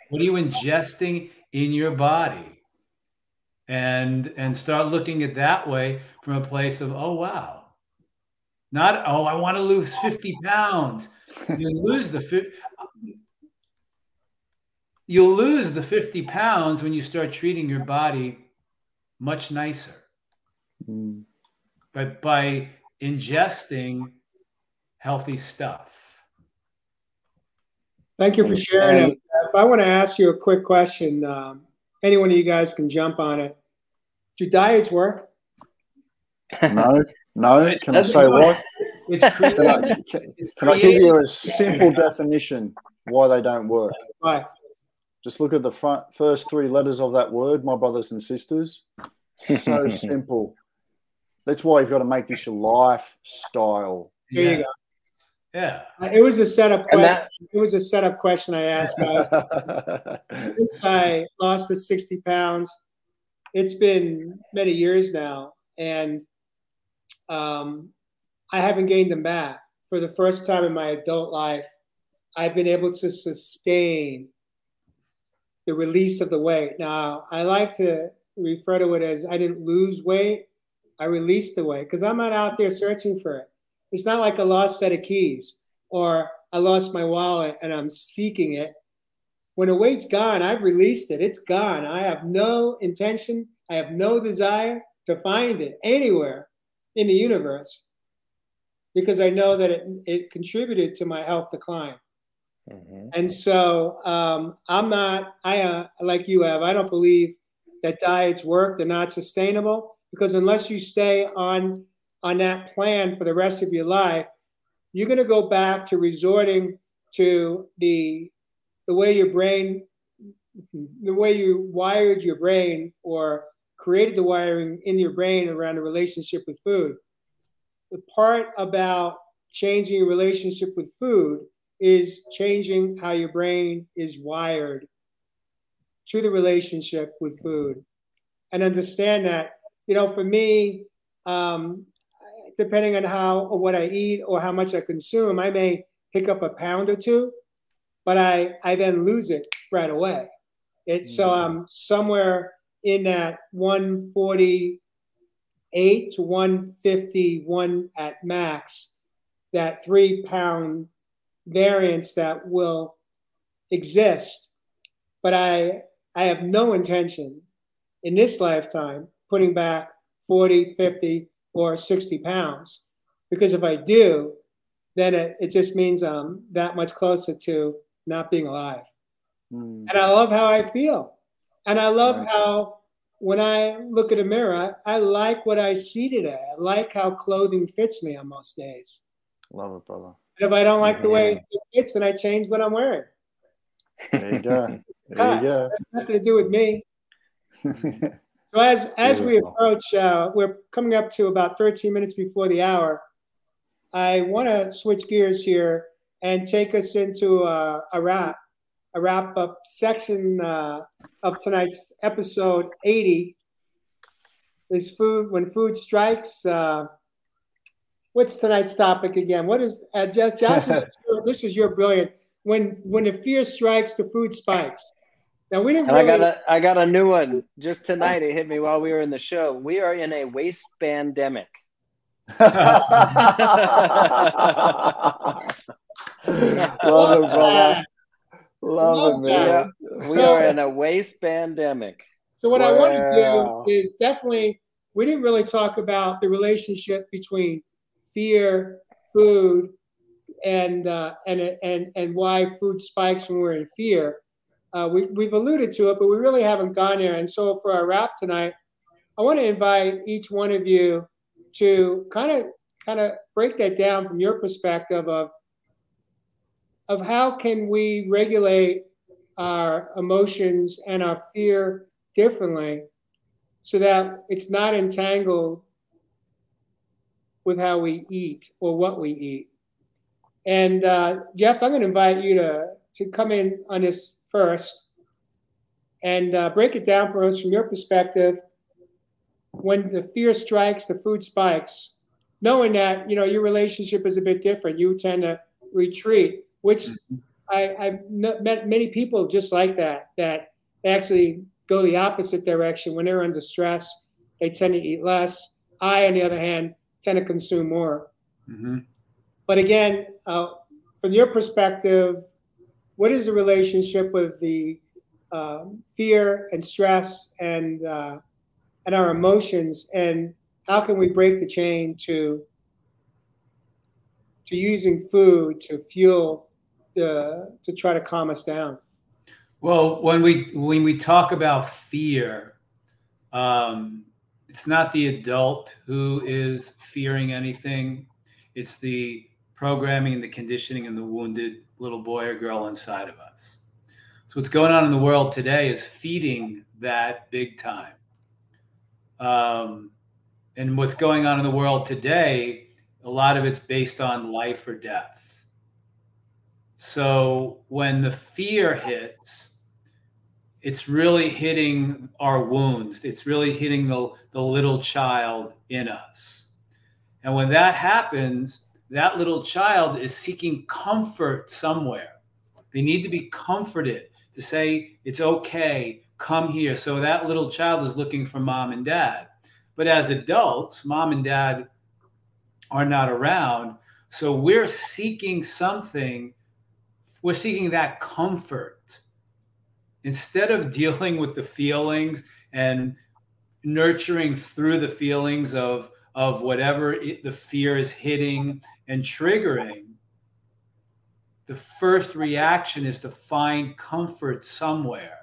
What are you ingesting in your body? and and start looking at that way from a place of oh wow not oh i want to lose 50 pounds you lose the you'll lose the 50 pounds when you start treating your body much nicer Mm. but by ingesting healthy stuff Thank you for sharing it. If I want to ask you a quick question, um, any one of you guys can jump on it. Do diets work? No, no. Can I say fine. why? it's Can I, can, it's can I give you a simple definition why they don't work? Why? Just look at the front first three letters of that word, my brothers and sisters. So simple. That's why you've got to make this your lifestyle. There yeah. you go. Yeah. It was a setup question. that- it was a setup question I asked guys. Since I lost the 60 pounds, it's been many years now, and um, I haven't gained them back. For the first time in my adult life, I've been able to sustain the release of the weight. Now, I like to refer to it as I didn't lose weight, I released the weight because I'm not out there searching for it. It's not like a lost set of keys or I lost my wallet and I'm seeking it. When a weight's gone, I've released it. It's gone. I have no intention, I have no desire to find it anywhere in the universe because I know that it, it contributed to my health decline. Mhm. And so um, I'm not, I uh, like you have, I don't believe that diets work. They're not sustainable because unless you stay on on that plan for the rest of your life, you're going to go back to resorting to the the way your brain, the way you wired your brain or created the wiring in your brain around a relationship with food. The part about changing your relationship with food is changing how your brain is wired to the relationship with food. And understand that you know for me um, depending on how or what i eat or how much i consume i may pick up a pound or two but i i then lose it right away. It's so i'm somewhere in that 148 to 151 at max that three pound variance that will exist. But I I have no intention in this lifetime putting back 40, 50, or 60 pounds. Because if I do, then it, it just means I'm that much closer to not being alive. Mm. And I love how I feel. And I love Right. how when I look at a mirror, I, I like what I see today. I like how clothing fits me on most days. Love it, brother. If I don't like the way it fits, then I change what I'm wearing. There you go. There you go. It's nothing to do with me. So as as we approach, uh, we're coming up to about 13 minutes before the hour. I want to switch gears here and take us into uh, a wrap, a wrap up section uh, of tonight's episode 80. Is food when food strikes? What's tonight's topic again? What is uh, Josh? Josh is, this is your brilliant. When when the fear strikes, the food spikes. Now we didn't And I got a I got a new one just tonight. It hit me while we were in the show. We are in a waistband pandemic. Love it, brother. Love it, man. We are in a waistband pandemic. So what I want to do is definitely we didn't really talk about the relationship between fear, food, and uh, and and and why food spikes when we're in fear. Uh, we, we've alluded to it, but we really haven't gone there. And so for our wrap tonight, I want to invite each one of you to kind of kind of break that down from your perspective of of how can we regulate our emotions and our fear differently so that it's not entangled with how we eat or what we eat. And uh, Jeff, I'm going to invite you to, to come in on this first and uh, break it down for us from your perspective. When the fear strikes, the food spikes, knowing that you know your relationship is a bit different. You tend to retreat, which I, I've met many people just like that, that actually go the opposite direction. When they're under stress, they tend to eat less. I, on the other hand, tend to consume more. hmm But again, uh, from your perspective, what is the relationship with the um, fear and stress and uh, and our emotions, and how can we break the chain to to using food to fuel the to try to calm us down? Well, when we when we talk about fear, um, it's not the adult who is fearing anything. It's the programming and the conditioning and the wounded little boy or girl inside of us. So what's going on in the world today is feeding that big time. Um, And what's going on in the world today, a lot of it's based on life or death. So when the fear hits, it's really hitting our wounds. It's really hitting the, the little child in us. And when that happens, that little child is seeking comfort somewhere. They need to be comforted to say, it's okay, come here. So that little child is looking for mom and dad. But as adults, mom and dad are not around. So we're seeking something, we're seeking that comfort. Instead of dealing with the feelings and nurturing through the feelings of, of whatever it, the fear is hitting and triggering, the first reaction is to find comfort somewhere.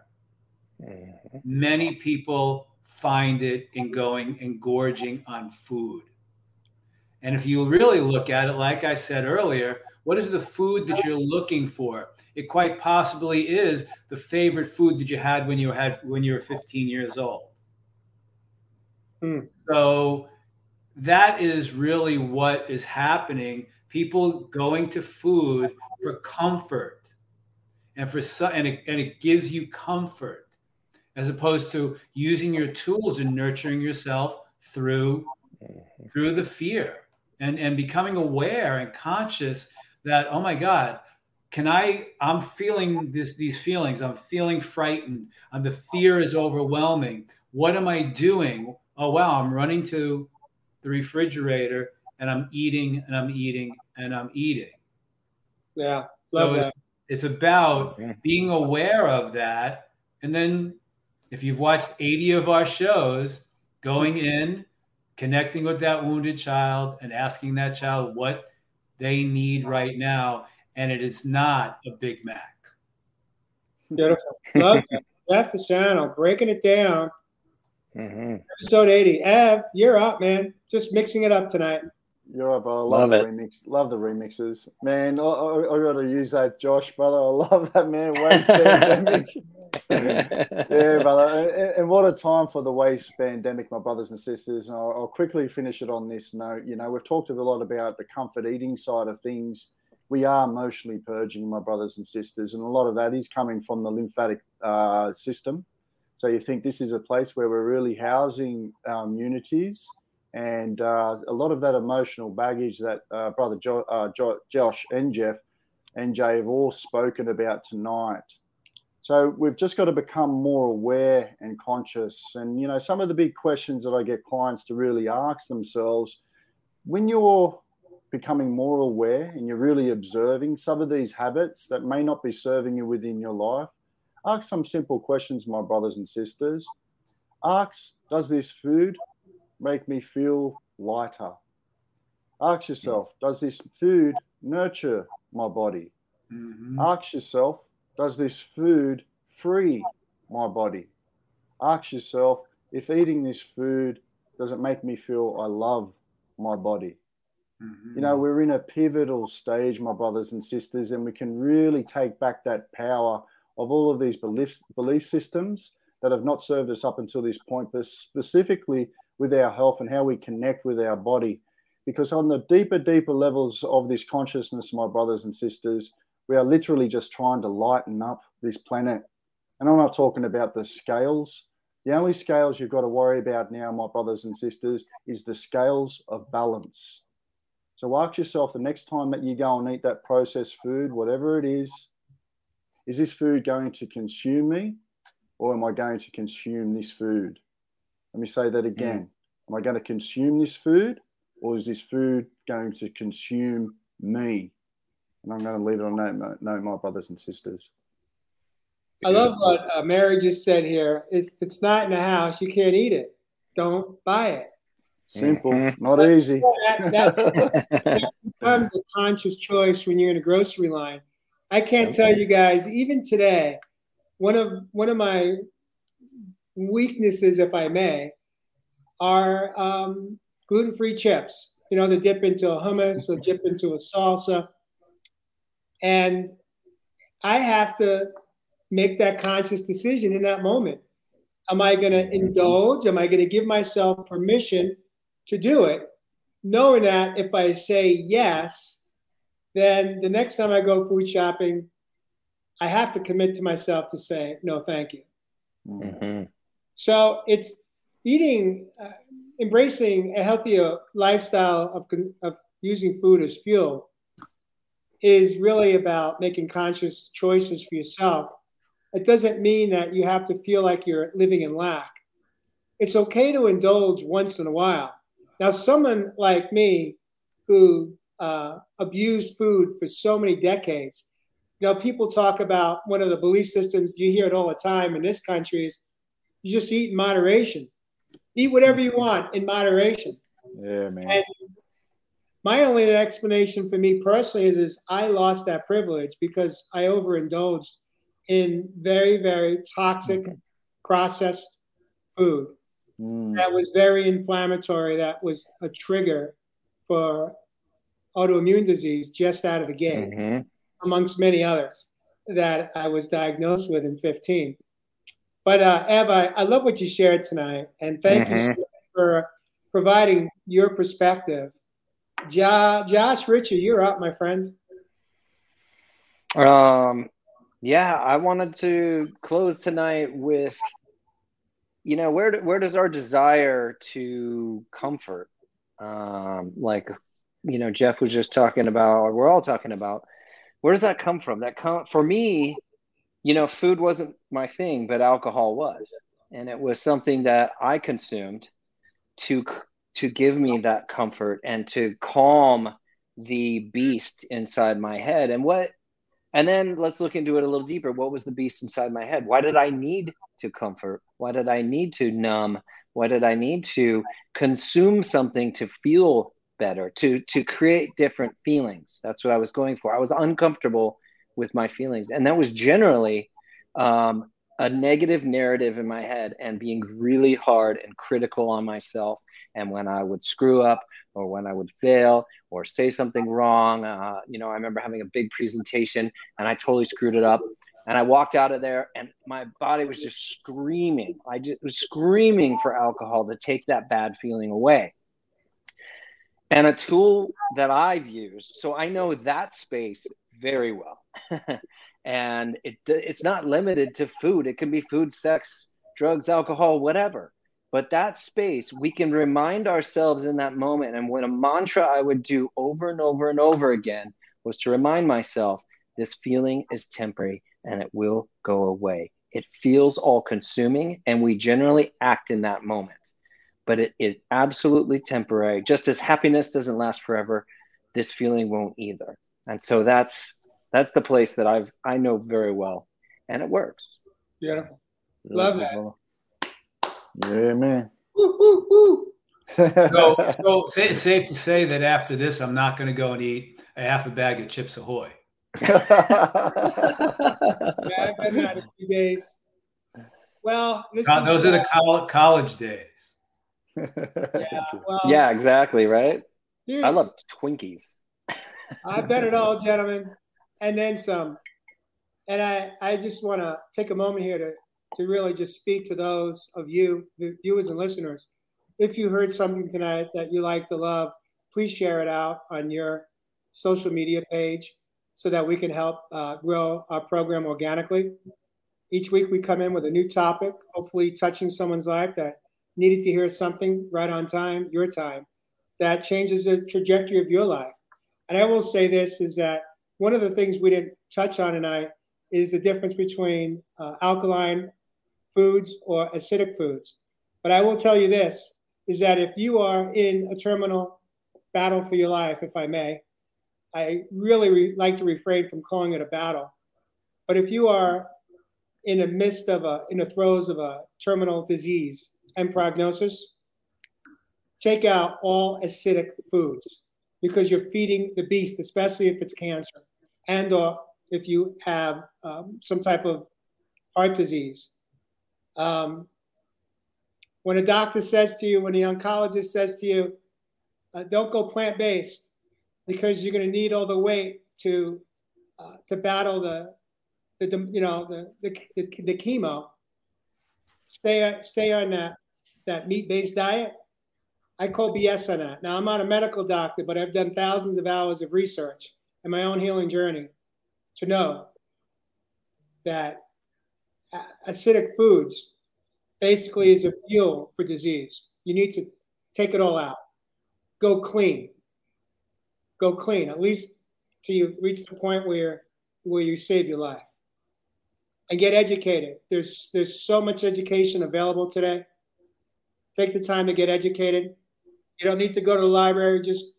Mm-hmm. Many people find it in going and gorging on food. And if you really look at it, like I said earlier, what is the food that you're looking for? It quite possibly is the favorite food that you had when you had when you were 15 years old. Mm. So that is really what is happening. People going to food for comfort and for some, and it, and it gives you comfort as opposed to using your tools and nurturing yourself through through the fear and and becoming aware and conscious that oh my god can i i'm feeling this these feelings i'm feeling frightened and the fear is overwhelming what am i doing oh wow i'm running to the refrigerator and I'm eating and I'm eating and I'm eating. Yeah, love so that. It's, it's about being aware of that. And then if you've watched 80 of our shows, going in, connecting with that wounded child and asking that child what they need right now. And it is not a Big Mac. Beautiful. Love that. Jeff Fasano, breaking it down Mm-hmm. Episode 80. Ev, you're up, man. Just mixing it up tonight. You're up. I love, love the remix. Love the remixes, man. I, I, I got to use that, Josh, brother. I love that, man. Waist pandemic. yeah, brother. And, and, what a time for the waist pandemic, my brothers and sisters. And I'll, I'll quickly finish it on this note. You know, we've talked a lot about the comfort eating side of things. We are emotionally purging, my brothers and sisters, and a lot of that is coming from the lymphatic uh, system so you think this is a place where we're really housing our immunities and uh, a lot of that emotional baggage that uh, brother jo- uh, jo- Josh and Jeff and Jay have all spoken about tonight. So we've just got to become more aware and conscious. And you know, some of the big questions that I get clients to really ask themselves when you're becoming more aware and you're really observing some of these habits that may not be serving you within your life Ask some simple questions, my brothers and sisters. Ask, does this food make me feel lighter? Ask yourself, does this food nurture my body? Mm-hmm. Ask yourself, does this food free my body? Ask yourself, if eating this food does it make me feel I love my body? Mm-hmm. You know, we're in a pivotal stage, my brothers and sisters, and we can really take back that power of all of these beliefs, belief systems that have not served us up until this point, but specifically with our health and how we connect with our body. Because on the deeper, deeper levels of this consciousness, my brothers and sisters, we are literally just trying to lighten up this planet. And I'm not talking about the scales. The only scales you've got to worry about now, my brothers and sisters, is the scales of balance. So ask yourself the next time that you go and eat that processed food, whatever it is, is this food going to consume me or am I going to consume this food? Let me say that again. Mm. Am I going to consume this food or is this food going to consume me? And I'm going to leave it on that note, my brothers and sisters. I love what uh, Mary just said here. If it's not in the house, you can't eat it. Don't buy it. Simple, mm-hmm. not but easy. That, that becomes a conscious choice when you're in a grocery line. I can't tell you guys, even today, one of one of my weaknesses, if I may, are um, gluten-free chips. You know, they dip into a hummus or dip into a salsa, and I have to make that conscious decision in that moment. Am I going to indulge? Am I going to give myself permission to do it, knowing that if I say yes, then the next time I go food shopping, I have to commit to myself to say, no, thank you. Mm-hmm. So it's eating, uh, embracing a healthier lifestyle of, of using food as fuel is really about making conscious choices for yourself. It doesn't mean that you have to feel like you're living in lack. It's okay to indulge once in a while. Now, someone like me who uh, abused food for so many decades, you know, people talk about one of the belief systems, you hear it all the time in this country is you just eat in moderation. Eat whatever you want in moderation. Yeah, man. And my only explanation for me personally is, is I lost that privilege because I overindulged in very, very toxic processed food mm. that was very inflammatory, that was a trigger for autoimmune disease just out of the gate, mm-hmm. amongst many others that I was diagnosed with in 15. But uh, Ev, I, I love what you shared tonight, and thank mm-hmm. you for providing your perspective Jo- Josh Richard, you're up, my friend. Um, yeah, I wanted to close tonight with, you know, where where does our desire to comfort, um, like, you know, Jeff was just talking about, or we're all talking about, where does that come from? That come for me, you know, food wasn't my thing, but alcohol was, and it was something that I consumed to to give me that comfort and to calm the beast inside my head. And what and then let's look into it a little deeper. What was the beast inside my head? Why did i need to comfort? Why did i need to numb? Why did i need to consume something to feel better to to create different feelings? That's what i was going for. I was uncomfortable with my feelings and that was generally um, a negative narrative in my head and being really hard and critical on myself and when I would screw up or when I would fail or say something wrong, uh, you know, I remember having a big presentation and I totally screwed it up. And I walked out of there and my body was just screaming. I just was screaming for alcohol to take that bad feeling away. And a tool that I've used, so I know that space very well. and it, it's not limited to food, it can be food, sex, drugs, alcohol, whatever. But that space, we can remind ourselves in that moment. And when a mantra I would do over and over and over again was to remind myself this feeling is temporary and it will go away. It feels all consuming, and we generally act in that moment. But it is absolutely temporary. Just as happiness doesn't last forever, this feeling won't either. And so that's that's the place that I've I know very well, and it works. Beautiful. Love that. Yeah, man. so, so it's safe to say that after this, I'm not going to go and eat a half a bag of Chips Ahoy. yeah, I've been that a few days. Well, those is, are the uh, college days. yeah, well, yeah, exactly, right? Dude, I love Twinkies. I've done it all, gentlemen, and then some. And I, I just want to take a moment here to to really just speak to those of you, the viewers and listeners. If you heard something tonight that you like to love, please share it out on your social media page so that we can help uh, grow our program organically. Each week we come in with a new topic, hopefully touching someone's life that needed to hear something right on time, your time, that changes the trajectory of your life. And I will say this is that one of the things we didn't touch on tonight is the difference between uh, alkaline foods or acidic foods. But I will tell you this is that if you are in a terminal battle for your life, if I may, I really re- like to refrain from calling it a battle. But if you are in the midst of a, in the throes of a terminal disease and prognosis, take out all acidic foods because you're feeding the beast, especially if it's cancer and or if you have um, some type of heart disease. Um, when a doctor says to you, when the oncologist says to you, uh, don't go plant based because you're going to need all the weight to uh, to battle the, the, you know the, the, the, the chemo. Stay stay on that that meat based diet. I call BS on that. Now, I'm not a medical doctor, but I've done thousands of hours of research in my own healing journey to know that acidic foods basically is a fuel for disease. You need to take it all out. Go clean. Go clean, at least till you reach the point where where you save your life. And get educated. There's there's so much education available today. Take the time to get educated. You don't need to go to the library, just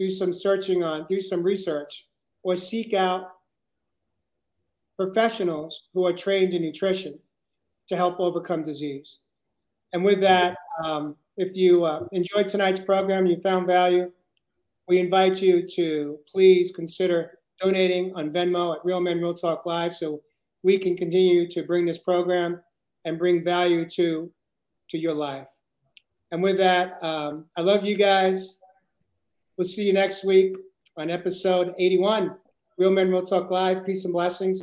do some searching on, do some research, or seek out professionals who are trained in nutrition to help overcome disease. And with that, um, if you uh, enjoyed tonight's program, you found value, we invite you to please consider donating on Venmo at Real Men Real Talk Live so we can continue to bring this program and bring value to, to your life. And with that, um, I love you guys. We'll see you next week on episode 81. Real Men Real Talk Live. Peace and blessings.